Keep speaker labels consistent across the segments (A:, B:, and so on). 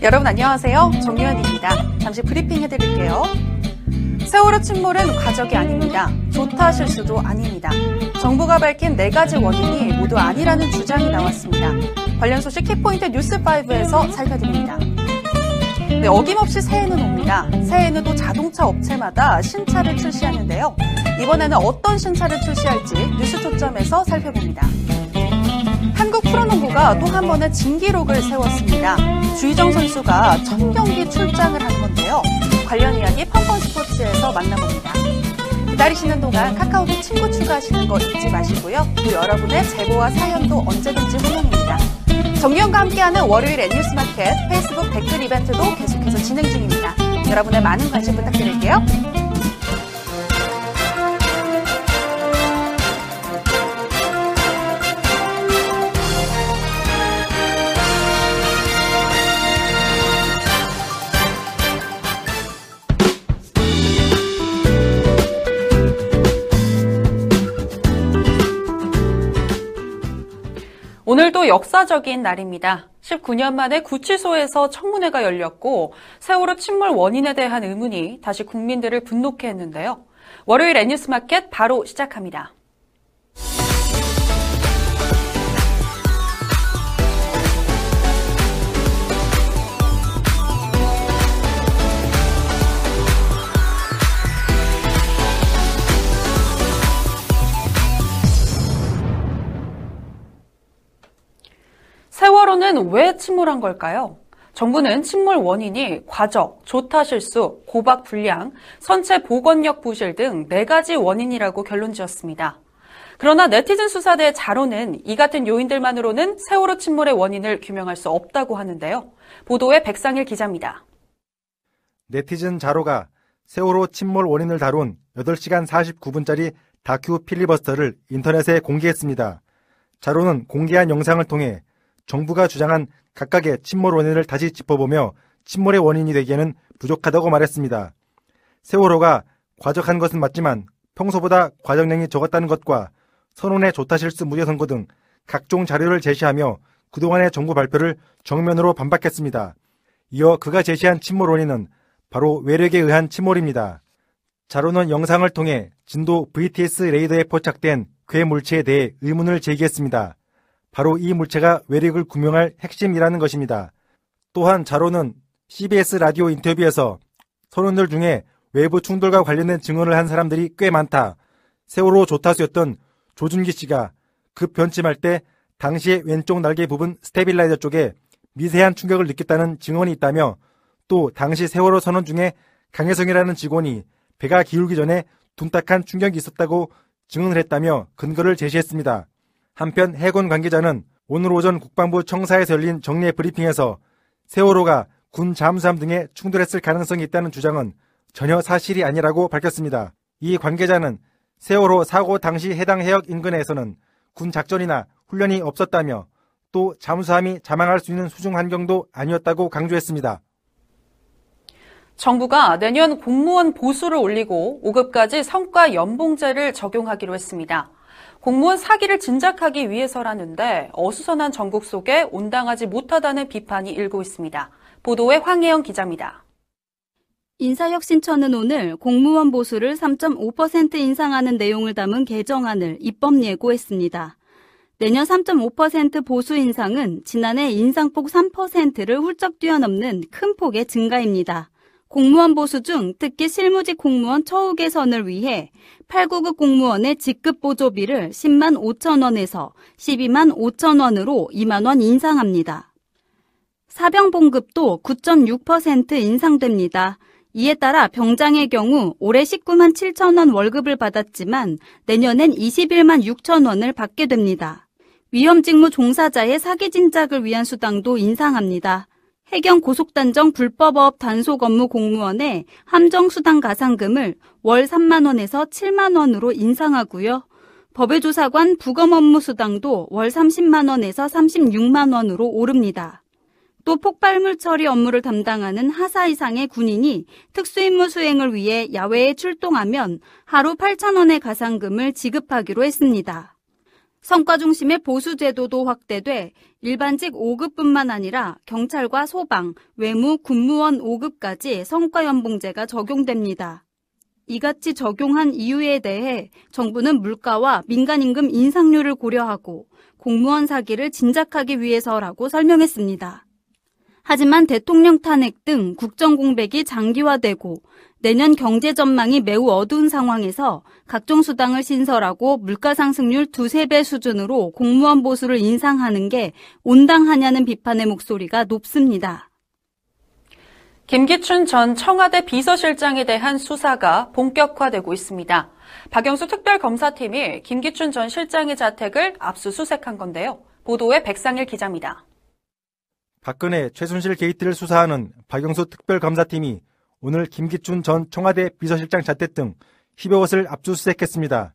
A: 여러분 안녕하세요. 정유현입니다. 잠시 브리핑 해드릴게요. 세월호 침몰은 과적이 아닙니다. 좋다 실수도 아닙니다. 정부가 밝힌 네 가지 원인이 모두 아니라는 주장이 나왔습니다. 관련 소식 키포인트 뉴스5에서 살펴드립니다. 네, 어김없이 새해는 옵니다. 새해에는 또 자동차 업체마다 신차를 출시하는데요. 이번에는 어떤 신차를 출시할지 뉴스 초점에서 살펴봅니다. 한국 프로농구가 또 한 번의 진기록을 세웠습니다. 주희정 선수가 첫 경기 출장을 한 건데요. 관련 이야기 펑펑 스포츠에서 만나봅니다. 기다리시는 동안 카카오톡 친구 추가하시는 거 잊지 마시고요. 또 여러분의 제보와 사연도 언제든지 환영입니다. 정기현과 함께하는 월요일 N뉴스 마켓 페이스북 댓글 이벤트도 계속해서 진행 중입니다. 여러분의 많은 관심 부탁드릴게요. 오늘도 역사적인 날입니다. 19년 만에 구치소에서 청문회가 열렸고 세월호 침몰 원인에 대한 의문이 다시 국민들을 분노케 했는데요. 월요일 N뉴스마켓 바로 시작합니다. 세월호는 왜 침몰한 걸까요? 정부는 침몰 원인이 과적, 조타 실수, 고박 불량, 선체 복원력 부실 등 네 가지 원인이라고 결론 지었습니다. 그러나 네티즌 수사대 자로는 이 같은 요인들만으로는 세월호 침몰의 원인을 규명할 수 없다고 하는데요. 보도에 백상일 기자입니다.
B: 네티즌 자로가 세월호 침몰 원인을 다룬 8시간 49분짜리 다큐 필리버스터를 인터넷에 공개했습니다. 자로는 공개한 영상을 통해 정부가 주장한 각각의 침몰 원인을 다시 짚어보며 침몰의 원인이 되기에는 부족하다고 말했습니다. 세월호가 과적한 것은 맞지만 평소보다 과정량이 적었다는 것과 선원의 조타 실수 무죄 선고 등 각종 자료를 제시하며 그동안의 정부 발표를 정면으로 반박했습니다. 이어 그가 제시한 침몰 원인은 바로 외력에 의한 침몰입니다. 자료는 영상을 통해 진도 VTS 레이더에 포착된 괴 물체에 대해 의문을 제기했습니다. 바로 이 물체가 외력을 규명할 핵심이라는 것입니다. 또한 자로는 CBS 라디오 인터뷰에서 선원들 중에 외부 충돌과 관련된 증언을 한 사람들이 꽤 많다. 세월호 조타수였던 조준기 씨가 급 변침할 때 당시의 왼쪽 날개 부분 stabilizer 쪽에 미세한 충격을 느꼈다는 증언이 있다며 또 당시 세월호 선원 중에 강혜성이라는 직원이 배가 기울기 전에 둔탁한 충격이 있었다고 증언을 했다며 근거를 제시했습니다. 한편 해군 관계자는 오늘 오전 국방부 청사에서 열린 정례 브리핑에서 세월호가 군 잠수함 등에 충돌했을 가능성이 있다는 주장은 전혀 사실이 아니라고 밝혔습니다. 이 관계자는 세월호 사고 당시 해당 해역 인근에서는 군 작전이나 훈련이 없었다며 또 잠수함이 자망할 수 있는 수중 환경도 아니었다고 강조했습니다.
A: 정부가 내년 공무원 보수를 올리고 5급까지 성과 연봉제를 적용하기로 했습니다. 공무원 사기를 진작하기 위해서라는데 어수선한 전국 속에 온당하지 못하다는 비판이 일고 있습니다. 보도에 황혜영 기자입니다.
C: 인사혁신처는 오늘 공무원 보수를 3.5% 인상하는 내용을 담은 개정안을 입법 예고했습니다. 내년 3.5% 보수 인상은 지난해 인상폭 3%를 훌쩍 뛰어넘는 큰 폭의 증가입니다. 공무원 보수 중 특히 실무직 공무원 처우 개선을 위해 8, 9급 공무원의 직급 보조비를 10만 5천 원에서 12만 5천 원으로 2만 원 인상합니다. 사병 봉급도 9.6% 인상됩니다. 이에 따라 병장의 경우 올해 19만 7천 원 월급을 받았지만 내년엔 21만 6천 원을 받게 됩니다. 위험직무 종사자의 사기 진작을 위한 수당도 인상합니다. 해경 고속단정 불법업 단속 업무 공무원의 함정수당 가상금을 월 3만원에서 7만원으로 인상하고요. 법외조사관 부검 업무 수당도 월 30만원에서 36만원으로 오릅니다. 또 폭발물 처리 업무를 담당하는 하사 이상의 군인이 특수임무 수행을 위해 야외에 출동하면 하루 8천원의 가상금을 지급하기로 했습니다. 성과 중심의 보수 제도도 확대돼 일반직 5급뿐만 아니라 경찰과 소방, 외무, 군무원 5급까지 성과 연봉제가 적용됩니다. 이같이 적용한 이유에 대해 정부는 물가와 민간임금 인상률을 고려하고 공무원 사기를 진작하기 위해서라고 설명했습니다. 하지만 대통령 탄핵 등 국정 공백이 장기화되고 내년 경제 전망이 매우 어두운 상황에서 각종 수당을 신설하고 물가 상승률 두세 배 수준으로 공무원 보수를 인상하는 게 온당하냐는 비판의 목소리가 높습니다.
A: 김기춘 전 청와대 비서실장에 대한 수사가 본격화되고 있습니다. 박영수 특별검사팀이 김기춘 전 실장의 자택을 압수수색한 건데요. 보도에 백상일 기자입니다.
B: 박근혜 최순실 게이트를 수사하는 박영수 특별검사팀이 오늘 김기춘 전 청와대 비서실장 자택 등 10여 곳을 압수수색했습니다.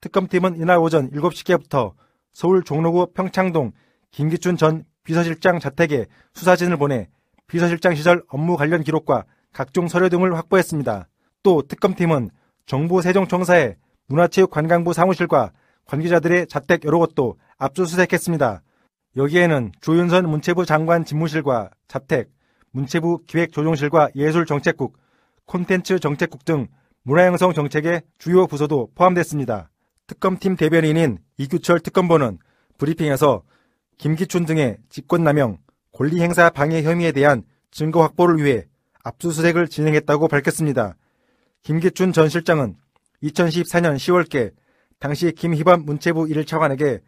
B: 특검팀은 이날 오전 7시께부터 서울 종로구 평창동 김기춘 전 비서실장 자택에 수사진을 보내 비서실장 시절 업무 관련 기록과 각종 서류 등을 확보했습니다. 또 특검팀은 정부 세종청사의 문화체육관광부 사무실과 관계자들의 자택 여러 곳도 압수수색했습니다. 여기에는 조윤선 문체부 장관 집무실과 자택, 문체부 기획조정실과 예술정책국, 콘텐츠 정책국 등 문화형성 정책의 주요 부서도 포함됐습니다. 특검팀 대변인인 이규철 특검보는 브리핑에서 김기춘 등의 직권남용, 권리행사 방해 혐의에 대한 증거 확보를 위해 압수수색을 진행했다고 밝혔습니다. 김기춘 전 실장은 2014년 10월께 당시 김희범 문체부 1차관에게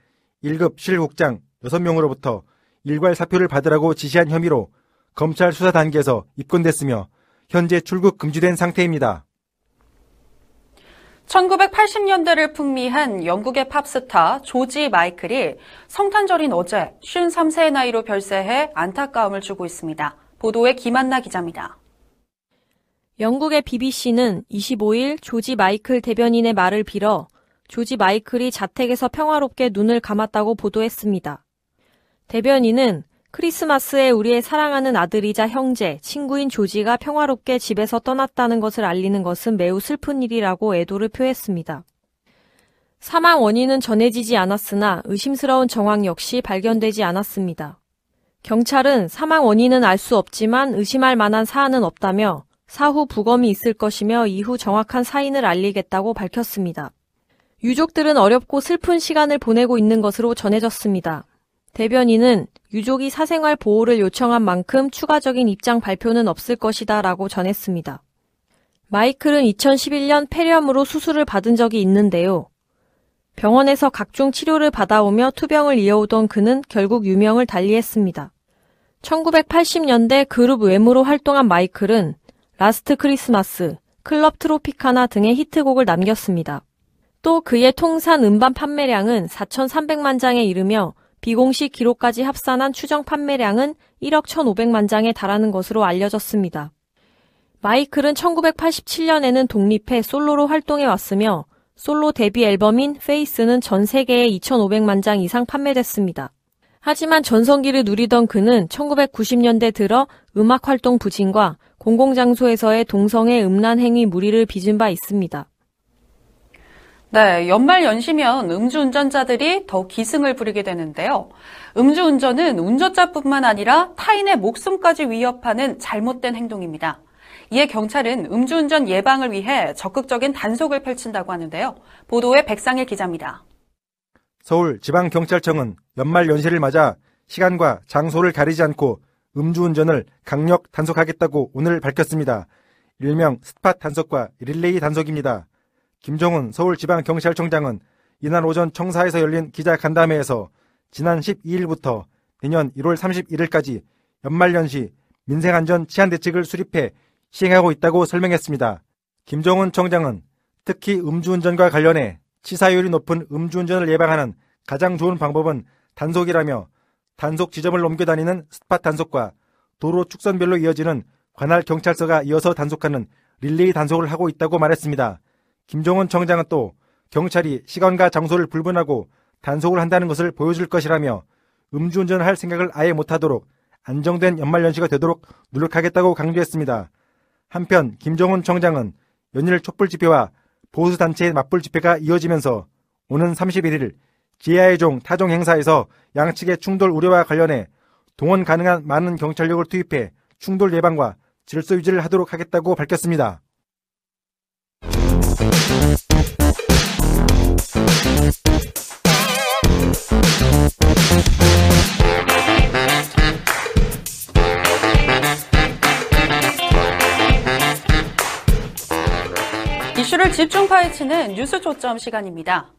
B: 1급 실국장 6명으로부터 일괄 사표를 받으라고 지시한 혐의로 검찰 수사 단계에서 입건됐으며 현재 출국 금지된 상태입니다.
A: 1980년대를 풍미한 영국의 팝스타 조지 마이클이 성탄절인 어제 53세의 나이로 별세해 안타까움을 주고 있습니다. 보도에 김한나 기자입니다.
D: 영국의 BBC는 25일 조지 마이클 대변인의 말을 빌어 조지 마이클이 자택에서 평화롭게 눈을 감았다고 보도했습니다. 대변인은 크리스마스에 우리의 사랑하는 아들이자 형제, 친구인 조지가 평화롭게 집에서 떠났다는 것을 알리는 것은 매우 슬픈 일이라고 애도를 표했습니다. 사망 원인은 전해지지 않았으나 의심스러운 정황 역시 발견되지 않았습니다. 경찰은 사망 원인은 알 수 없지만 의심할 만한 사안은 없다며 사후 부검이 있을 것이며 이후 정확한 사인을 알리겠다고 밝혔습니다. 유족들은 어렵고 슬픈 시간을 보내고 있는 것으로 전해졌습니다. 대변인은 유족이 사생활 보호를 요청한 만큼 추가적인 입장 발표는 없을 것이다 라고 전했습니다. 마이클은 2011년 폐렴으로 수술을 받은 적이 있는데요. 병원에서 각종 치료를 받아오며 투병을 이어오던 그는 결국 유명을 달리했습니다. 1980년대 그룹 Wham으로 활동한 마이클은 Last Christmas, Club Tropicana 등의 히트곡을 남겼습니다. 또 그의 통산 음반 판매량은 4,300만 장에 이르며 비공식 기록까지 합산한 추정 판매량은 1억 1,500만 장에 달하는 것으로 알려졌습니다. 마이클은 1987년에는 독립해 솔로로 활동해 왔으며 솔로 데뷔 앨범인 페이스는 전 세계에 2,500만 장 이상 판매됐습니다. 하지만 전성기를 누리던 그는 1990년대 들어 음악 활동 부진과 공공장소에서의 동성애 음란 행위 무리를 빚은 바 있습니다.
A: 네, 연말 연시면 음주운전자들이 더 기승을 부리게 되는데요. 음주운전은 운전자뿐만 아니라 타인의 목숨까지 위협하는 잘못된 행동입니다. 이에 경찰은 음주운전 예방을 위해 적극적인 단속을 펼친다고 하는데요. 보도에 백상일 기자입니다.
B: 서울 지방경찰청은 연말 연시를 맞아 시간과 장소를 가리지 않고 음주운전을 강력 단속하겠다고 오늘 밝혔습니다. 일명 스팟 단속과 릴레이 단속입니다. 김종훈 서울지방경찰청장은 이날 오전 청사에서 열린 기자간담회에서 지난 12일부터 내년 1월 31일까지 연말연시 민생안전 치안대책을 수립해 시행하고 있다고 설명했습니다. 김종훈 청장은 특히 음주운전과 관련해 치사율이 높은 음주운전을 예방하는 가장 좋은 방법은 단속이라며 단속 지점을 옮겨다니는 스팟 단속과 도로 축선별로 이어지는 관할 경찰서가 이어서 단속하는 릴레이 단속을 하고 있다고 말했습니다. 김종원 청장은 또 경찰이 시간과 장소를 불분하고 단속을 한다는 것을 보여줄 것이라며 음주운전을 할 생각을 아예 못하도록 안정된 연말연시가 되도록 노력하겠다고 강조했습니다. 한편 김종훈 청장은 연일 촛불 집회와 보수 단체의 맞불 집회가 이어지면서 오는 31일 GI 종 타종 행사에서 양측의 충돌 우려와 관련해 동원 가능한 많은 경찰력을 투입해 충돌 예방과 질서 유지를 하도록 하겠다고 밝혔습니다.
A: 이슈를 집중 파헤치는 뉴스 초점 시간입니다.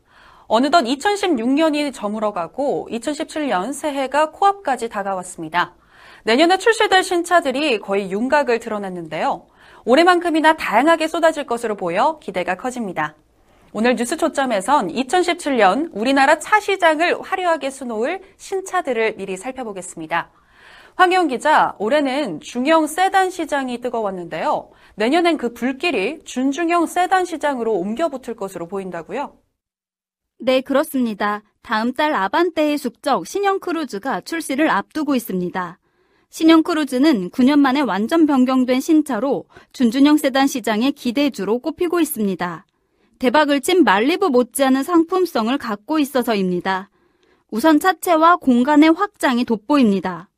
A: 어느덧 2016년이 저물어가고 2017년 새해가 코앞까지 다가왔습니다. 내년에 출시될 신차들이 거의 윤곽을 드러냈는데요. 올해만큼이나 다양하게 쏟아질 것으로 보여 기대가 커집니다. 오늘 뉴스 초점에선 2017년 우리나라 차 시장을 화려하게 수놓을 신차들을 미리 살펴보겠습니다. 황영 기자, 올해는 중형 세단 시장이 뜨거웠는데요. 내년엔 그 불길이 준중형 세단 시장으로 옮겨 붙을 것으로 보인다고요?
C: 네, 그렇습니다. 다음 달 아반떼의 숙적 신형 크루즈가 출시를 앞두고 있습니다. 신형 크루즈는 9년 만에 완전 변경된 신차로 준준형 세단 시장의 기대주로 꼽히고 있습니다. 대박을 친 말리부 못지않은 상품성을 갖고 있어서입니다. 우선 차체와 공간의 확장이 돋보입니다.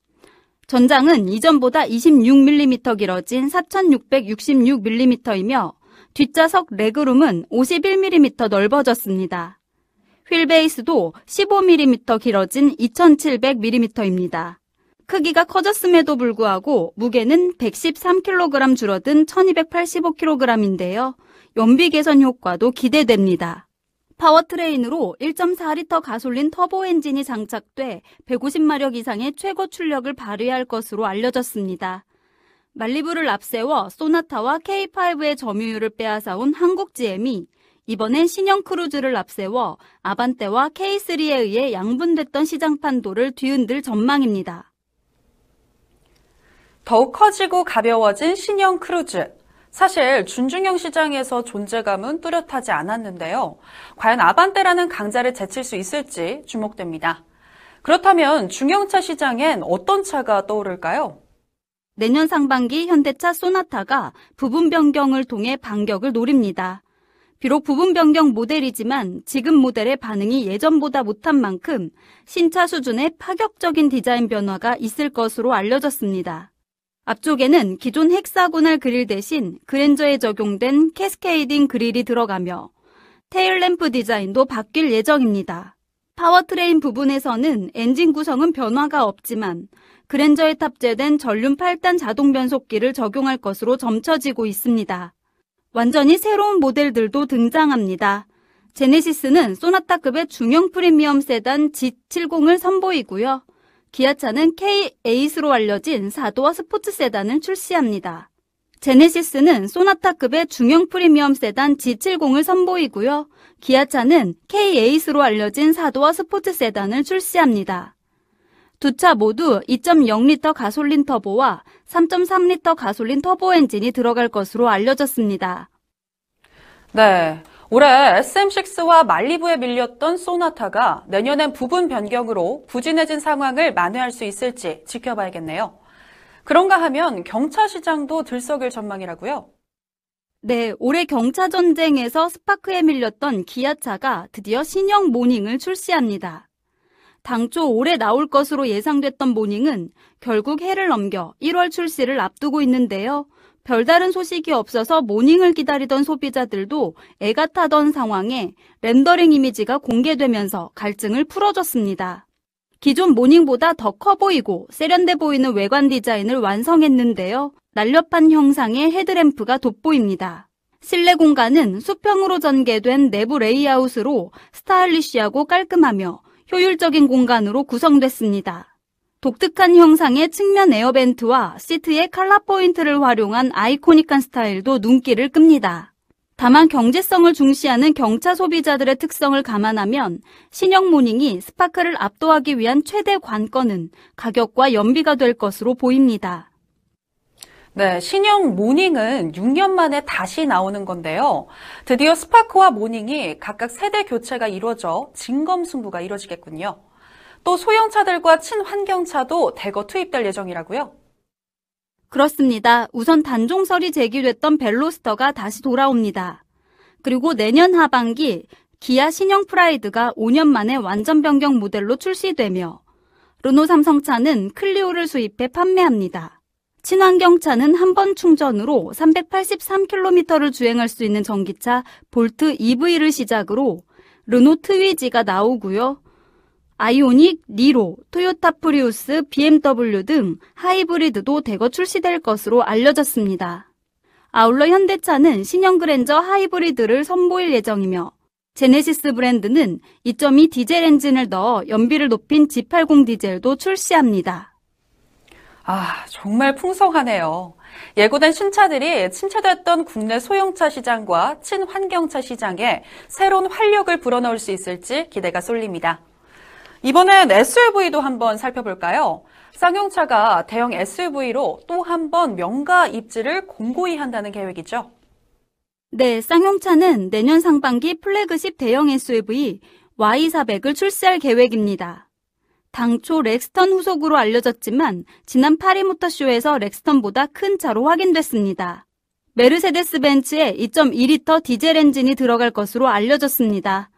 C: 전장은 이전보다 26mm 길어진 4666mm이며 뒷좌석 레그룸은 51mm 넓어졌습니다. 휠베이스도 15mm 길어진 2700mm입니다. 크기가 커졌음에도 불구하고 무게는 113kg 줄어든 1285kg인데요. 연비 개선 효과도 기대됩니다. powertrain으로 1.4리터 가솔린 터보 엔진이 장착돼 150마력 이상의 최고 출력을 발휘할 것으로 알려졌습니다. 말리부를 앞세워 소나타와 K5의 점유율을 빼앗아온 한국 GM이 이번엔 신형 크루즈를 앞세워 아반떼와 K3에 의해 양분됐던 시장 판도를 뒤흔들 전망입니다.
A: 더욱 커지고 가벼워진 신형 크루즈. 사실 준중형 시장에서 존재감은 뚜렷하지 않았는데요. 과연 아반떼라는 강자를 제칠 수 있을지 주목됩니다. 그렇다면 중형차 시장엔 어떤 차가 떠오를까요?
C: 내년 상반기 현대차 소나타가 부분 변경을 통해 반격을 노립니다. 비록 부분 변경 모델이지만 지금 모델의 반응이 예전보다 못한 만큼 신차 수준의 파격적인 디자인 변화가 있을 것으로 알려졌습니다. 앞쪽에는 기존 hexagonal grille 대신 그랜저에 적용된 cascading grille이 들어가며 tail lamp 디자인도 바뀔 예정입니다. powertrain 부분에서는 엔진 구성은 변화가 없지만 그랜저에 탑재된 전륜 8단 자동 변속기를 적용할 것으로 점쳐지고 있습니다. 완전히 새로운 모델들도 등장합니다. 제네시스는 소나타급의 중형 프리미엄 세단 G70을 선보이고요. 기아차는 K8로 알려진 4도어 스포츠 세단을 출시합니다. 제네시스는 소나타급의 중형 프리미엄 세단 G70을 선보이고요. 기아차는 K8로 알려진 4도어 스포츠 세단을 출시합니다. 두 차 모두 2.0리터 가솔린 터보와 3.3리터 가솔린 터보 엔진이 들어갈 것으로 알려졌습니다.
A: 네. 올해 SM6와 말리부에 밀렸던 소나타가 내년엔 부분 변경으로 부진해진 상황을 만회할 수 있을지 지켜봐야겠네요. 그런가 하면 경차 시장도 들썩일 전망이라고요?
C: 네, 올해 경차 전쟁에서 스파크에 밀렸던 기아차가 드디어 신형 모닝을 출시합니다. 당초 올해 나올 것으로 예상됐던 모닝은 결국 해를 넘겨 1월 출시를 앞두고 있는데요. 별다른 소식이 없어서 모닝을 기다리던 소비자들도 애가 타던 상황에 렌더링 이미지가 공개되면서 갈증을 풀어줬습니다. 기존 모닝보다 더 커 보이고 세련돼 보이는 외관 디자인을 완성했는데요. 날렵한 형상의 헤드램프가 돋보입니다. 실내 공간은 수평으로 전개된 내부 레이아웃으로 stylish하고 깔끔하며 효율적인 공간으로 구성됐습니다. 독특한 형상의 측면 air vent와 시트의 칼라 포인트를 활용한 아이코닉한 스타일도 눈길을 끕니다. 다만 경제성을 중시하는 경차 소비자들의 특성을 감안하면 신형 모닝이 스파크를 압도하기 위한 최대 관건은 가격과 연비가 될 것으로 보입니다.
A: 네, 신형 모닝은 6년 만에 다시 나오는 건데요. 드디어 스파크와 모닝이 각각 세대 교체가 이루어져 진검승부가 이루어지겠군요. 또 소형차들과 친환경차도 대거 투입될 예정이라고요?
C: 그렇습니다. 우선 단종설이 제기됐던 벨로스터가 다시 돌아옵니다. 그리고 내년 하반기 기아 신형 프라이드가 5년 만에 완전 변경 모델로 출시되며 르노 삼성차는 클리오를 수입해 판매합니다. 친환경차는 한 번 충전으로 383km를 주행할 수 있는 전기차 볼트 EV를 시작으로 르노 트위지가 나오고요. 아이오닉, 니로, 토요타 프리우스, BMW 등 하이브리드도 대거 출시될 것으로 알려졌습니다. 아울러 현대차는 신형 그랜저 하이브리드를 선보일 예정이며 제네시스 브랜드는 2.2 디젤 엔진을 넣어 연비를 높인 G80 디젤도 출시합니다.
A: 아, 정말 풍성하네요. 예고된 신차들이 침체됐던 국내 소형차 시장과 친환경차 시장에 새로운 활력을 불어넣을 수 있을지 기대가 쏠립니다. 이번엔 SUV도 한번 살펴볼까요? 쌍용차가 대형 SUV로 또 한 번 명가 입지를 공고히 한다는 계획이죠.
C: 네, 쌍용차는 내년 상반기 플래그십 대형 SUV Y400을 출시할 계획입니다. 당초 렉스턴 후속으로 알려졌지만 지난 파리 모터쇼에서 렉스턴보다 큰 차로 확인됐습니다. 메르세데스 벤츠의 2.2리터 디젤 엔진이 들어갈 것으로 알려졌습니다.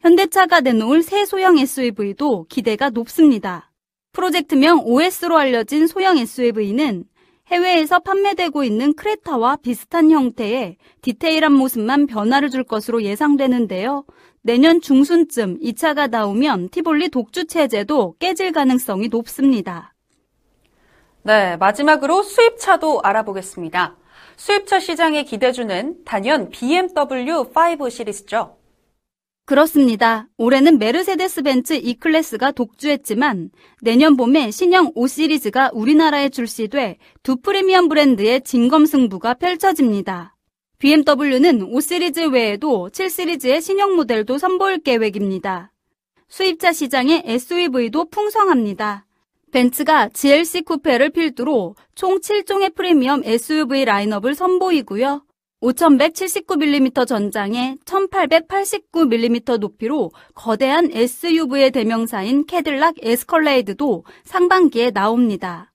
C: 현대차가 내놓을 새 소형 SUV도 기대가 높습니다. 프로젝트명 OS로 알려진 소형 SUV는 해외에서 판매되고 있는 크레타와 비슷한 형태의 디테일한 모습만 변화를 줄 것으로 예상되는데요. 내년 중순쯤 이 차가 나오면 티볼리 독주 체제도 깨질 가능성이 높습니다.
A: 네, 마지막으로 수입차도 알아보겠습니다. 수입차 시장에 기대주는 단연 BMW 5 시리즈죠.
C: 그렇습니다. 올해는 메르세데스 벤츠 E클래스가 독주했지만 내년 봄에 신형 5 시리즈가 우리나라에 출시돼 두 프리미엄 브랜드의 진검승부가 펼쳐집니다. BMW는 5 시리즈 외에도 7 시리즈의 신형 모델도 선보일 계획입니다. 수입차 시장의 SUV도 풍성합니다. 벤츠가 GLC 쿠페를 필두로 총 7종의 프리미엄 SUV 라인업을 선보이고요. 5179mm 전장에 1889mm 높이로 거대한 SUV의 대명사인 캐딜락 에스컬레이드도 상반기에 나옵니다.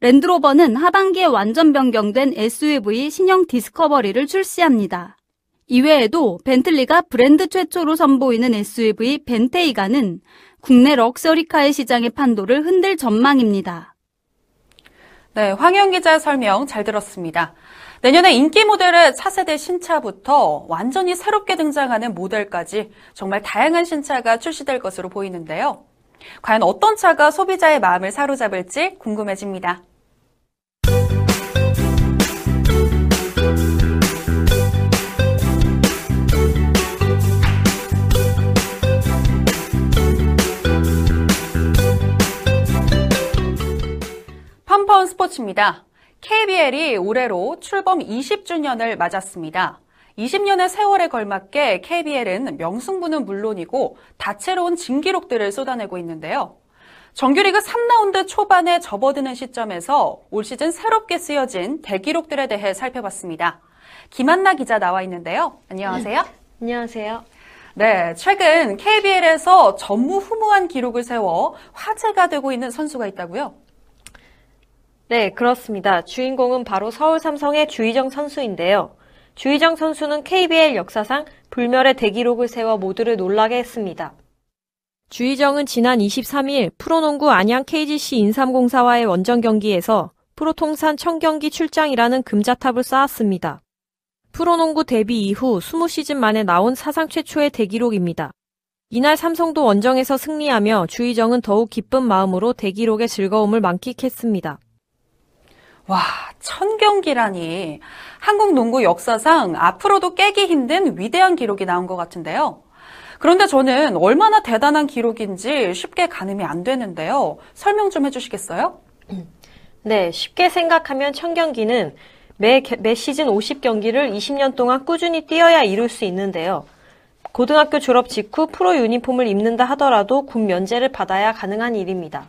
C: 랜드로버는 하반기에 완전 변경된 SUV 신형 디스커버리를 출시합니다. 이외에도 벤틀리가 브랜드 최초로 선보이는 SUV 벤테이가는 국내 럭셔리카의 시장의 판도를 흔들 전망입니다.
A: 네, 황영 기자 설명 잘 들었습니다. 내년에 인기 모델의 차세대 신차부터 완전히 새롭게 등장하는 모델까지 정말 다양한 신차가 출시될 것으로 보이는데요. 과연 어떤 차가 소비자의 마음을 사로잡을지 궁금해집니다. 펀펀 스포츠입니다. KBL이 올해로 출범 20주년을 맞았습니다. 20년의 세월에 걸맞게 KBL은 명승부는 물론이고 다채로운 진기록들을 쏟아내고 있는데요. 정규리그 3라운드 초반에 접어드는 시점에서 올 시즌 새롭게 쓰여진 대기록들에 대해 살펴봤습니다. 김한나 기자 나와 있는데요. 안녕하세요.
D: 안녕하세요.
A: 네, 최근 KBL에서 전무후무한 기록을 세워 화제가 되고 있는 선수가 있다고요?
D: 네, 그렇습니다. 주인공은 바로 서울 삼성의 주희정 선수인데요. 주희정 선수는 KBL 역사상 불멸의 대기록을 세워 모두를 놀라게 했습니다. 주희정은 지난 23일 프로농구 안양 KGC 인삼공사와의 원정 경기에서 프로 통산 1000경기 출장이라는 금자탑을 쌓았습니다. 프로농구 데뷔 이후 20시즌 만에 나온 사상 최초의 대기록입니다. 이날 삼성도 원정에서 승리하며 주희정은 더욱 기쁜 마음으로 대기록의 즐거움을 만끽했습니다.
A: 와, 천 경기라니. 한국 농구 역사상 앞으로도 깨기 힘든 위대한 기록이 나온 것 같은데요. 그런데 저는 얼마나 대단한 기록인지 쉽게 가늠이 안 되는데요. 설명 좀 해주시겠어요?
D: 네, 쉽게 생각하면 천 경기는 매, 매 시즌 50경기를 20년 동안 꾸준히 뛰어야 이룰 수 있는데요. 고등학교 졸업 직후 프로 유니폼을 입는다 하더라도 군 면제를 받아야 가능한 일입니다.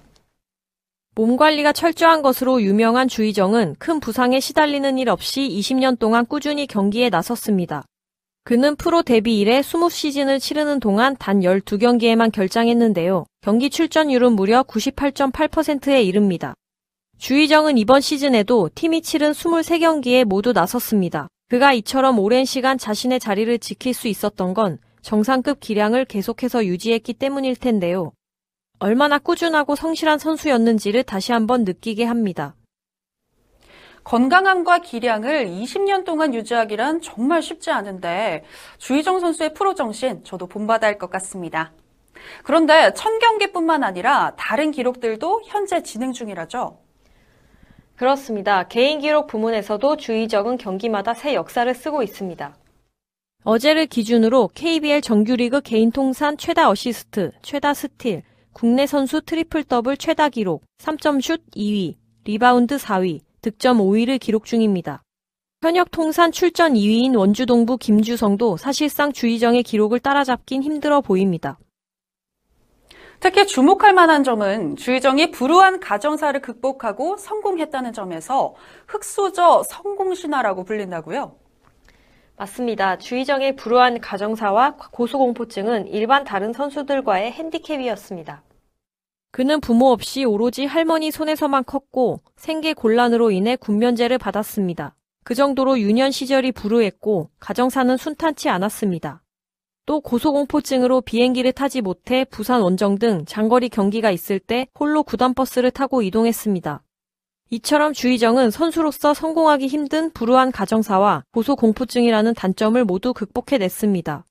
D: 몸 관리가 철저한 것으로 유명한 주희정은 큰 부상에 시달리는 일 없이 20년 동안 꾸준히 경기에 나섰습니다. 그는 프로 데뷔 이래 20시즌을 치르는 동안 단 12경기에만 결장했는데요. 경기 출전율은 무려 98.8%에 이릅니다. 주희정은 이번 시즌에도 팀이 치른 23경기에 모두 나섰습니다. 그가 이처럼 오랜 시간 자신의 자리를 지킬 수 있었던 건 정상급 기량을 계속해서 유지했기 때문일 텐데요. 얼마나 꾸준하고 성실한 선수였는지를 다시 한번 느끼게 합니다.
A: 건강함과 기량을 20년 동안 유지하기란 정말 쉽지 않은데 주희정 선수의 프로 정신 저도 본받아야 할 것 같습니다. 그런데 천 경기뿐만 아니라 다른 기록들도 현재 진행 중이라죠.
D: 그렇습니다. 개인 기록 부문에서도 주희정은 경기마다 새 역사를 쓰고 있습니다. 어제를 기준으로 KBL 정규리그 개인 통산 최다 어시스트, 최다 스틸, 국내 선수 트리플 더블 최다 기록, 3점 슛 2위, 리바운드 4위, 득점 5위를 기록 중입니다. 현역 통산 출전 2위인 원주동부 김주성도 사실상 주희정의 기록을 따라잡긴 힘들어 보입니다.
A: 특히 주목할 만한 점은 주희정이 불우한 가정사를 극복하고 성공했다는 점에서 흙수저 성공신화라고 불린다고요?
D: 맞습니다. 주희정의 불우한 가정사와 고소공포증은 일반 다른 선수들과의 핸디캡이었습니다. 그는 부모 없이 오로지 할머니 손에서만 컸고 생계 곤란으로 인해 군면제를 받았습니다. 그 정도로 유년 시절이 불우했고 가정사는 순탄치 않았습니다. 또 고소공포증으로 비행기를 타지 못해 부산 원정 등 장거리 경기가 있을 때 홀로 구단버스를 타고 이동했습니다. 이처럼 주희정은 선수로서 성공하기 힘든 불우한 가정사와 고소 공포증이라는 단점을 모두 극복해냈습니다.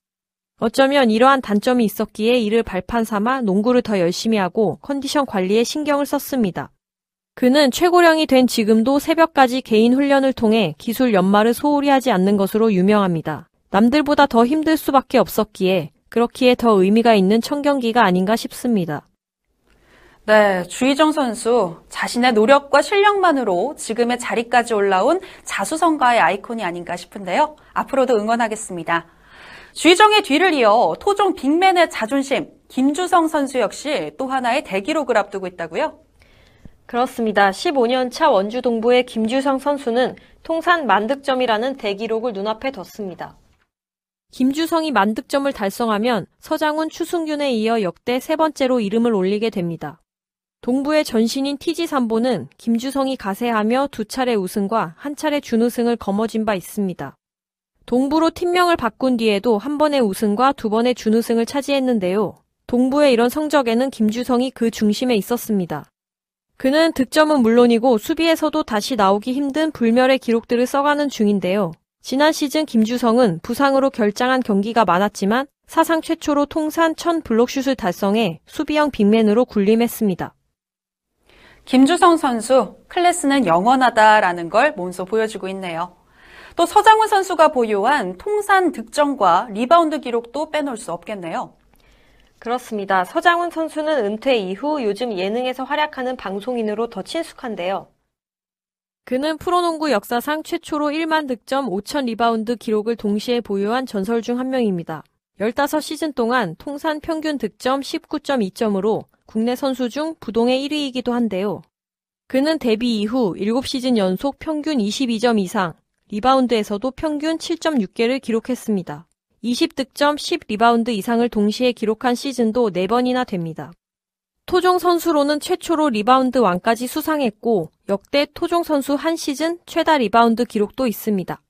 D: 어쩌면 이러한 단점이 있었기에 이를 발판 삼아 농구를 더 열심히 하고 컨디션 관리에 신경을 썼습니다. 그는 최고령이 된 지금도 새벽까지 개인 훈련을 통해 기술 연말을 소홀히 하지 않는 것으로 유명합니다. 남들보다 더 힘들 수밖에 없었기에 그렇기에 더 의미가 있는 청경기가 아닌가 싶습니다.
A: 네, 주희정 선수 자신의 노력과 실력만으로 지금의 자리까지 올라온 자수성가의 아이콘이 아닌가 싶은데요. 앞으로도 응원하겠습니다. 주희정의 뒤를 이어 토종 빅맨의 자존심 김주성 선수 역시 또 하나의 대기록을 앞두고 있다고요?
D: 그렇습니다. 15년 차 원주 동부의 김주성 선수는 통산 만득점이라는 대기록을 눈앞에 뒀습니다. 김주성이 만득점을 달성하면 서장훈, 추승균에 이어 역대 세 번째로 이름을 올리게 됩니다. 동부의 전신인 TG3보는 김주성이 가세하며 두 차례 우승과 한 차례 준우승을 거머쥔 바 있습니다. 동부로 팀명을 바꾼 뒤에도 한 번의 우승과 두 번의 준우승을 차지했는데요. 동부의 이런 성적에는 김주성이 그 중심에 있었습니다. 그는 득점은 물론이고 수비에서도 다시 나오기 힘든 불멸의 기록들을 써가는 중인데요. 지난 시즌 김주성은 부상으로 결장한 경기가 많았지만 사상 최초로 통산 1000 블록슛을 달성해 수비형 빅맨으로 군림했습니다.
A: 김주성 선수, 클래스는 영원하다라는 걸 몸소 보여주고 있네요. 또 서장훈 선수가 보유한 통산 득점과 리바운드 기록도 빼놓을 수 없겠네요.
D: 그렇습니다. 서장훈 선수는 은퇴 이후 요즘 예능에서 활약하는 방송인으로 더 친숙한데요. 그는 프로농구 역사상 최초로 1만 득점 5천 리바운드 기록을 동시에 보유한 전설 중 한 명입니다. 15시즌 동안 통산 평균 득점 19.2점으로 국내 선수 중 부동의 1위이기도 한데요. 그는 데뷔 이후 7시즌 연속 평균 22점 이상, 리바운드에서도 평균 7.6개를 기록했습니다. 20득점 10리바운드 이상을 동시에 기록한 시즌도 4번이나 됩니다. 토종 선수로는 최초로 리바운드 왕까지 수상했고 역대 토종 선수 한 시즌 최다 리바운드 기록도 있습니다.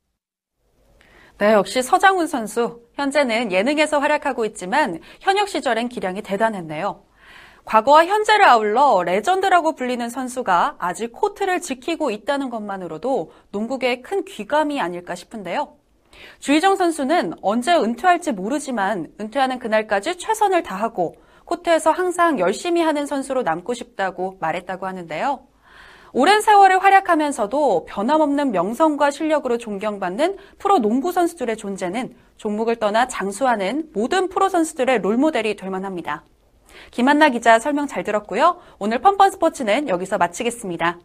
A: 네, 역시 서장훈 선수. 현재는 예능에서 활약하고 있지만 현역 시절엔 기량이 대단했네요. 과거와 현재를 아울러 레전드라고 불리는 선수가 아직 코트를 지키고 있다는 것만으로도 농구계의 큰 귀감이 아닐까 싶은데요. 주희정 선수는 언제 은퇴할지 모르지만 은퇴하는 그날까지 최선을 다하고 코트에서 항상 열심히 하는 선수로 남고 싶다고 말했다고 하는데요. 오랜 세월을 활약하면서도 변함없는 명성과 실력으로 존경받는 프로 농구 선수들의 존재는 종목을 떠나 장수하는 모든 프로 선수들의 롤모델이 될 만합니다. 김한나 기자 설명 잘 들었고요. 오늘 펀펀 스포츠는 여기서 마치겠습니다.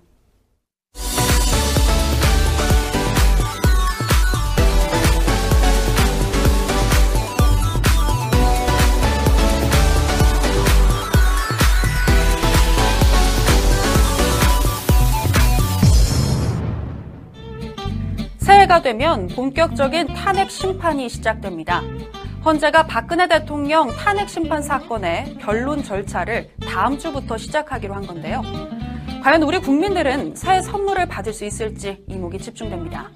A: 새해가 되면 본격적인 탄핵 심판이 시작됩니다. 헌재가 박근혜 대통령 탄핵 심판 사건의 변론 절차를 다음 주부터 시작하기로 한 건데요. 과연 우리 국민들은 새해 선물을 받을 수 있을지 이목이 집중됩니다.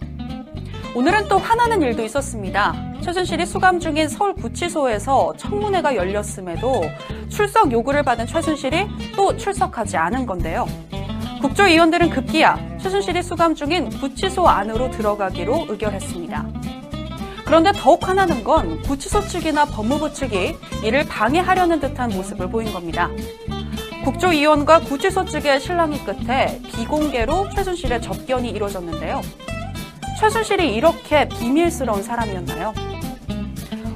A: 오늘은 또 화나는 일도 있었습니다. 최순실이 수감 중인 서울구치소에서 청문회가 열렸음에도 출석 요구를 받은 최순실이 또 출석하지 않은 건데요. 국조위원들은 급기야 최순실이 수감 중인 구치소 안으로 들어가기로 의결했습니다. 그런데 더욱 화나는 건 구치소 측이나 법무부 측이 이를 방해하려는 듯한 모습을 보인 겁니다. 국조위원과 구치소 측의 신랑이 끝에 비공개로 최순실의 접견이 이루어졌는데요. 최순실이 이렇게 비밀스러운 사람이었나요?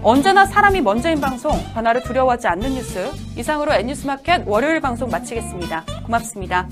A: 언제나 사람이 먼저인 방송, 변화를 두려워하지 않는 뉴스. 이상으로 N뉴스마켓 월요일 방송 마치겠습니다. 고맙습니다.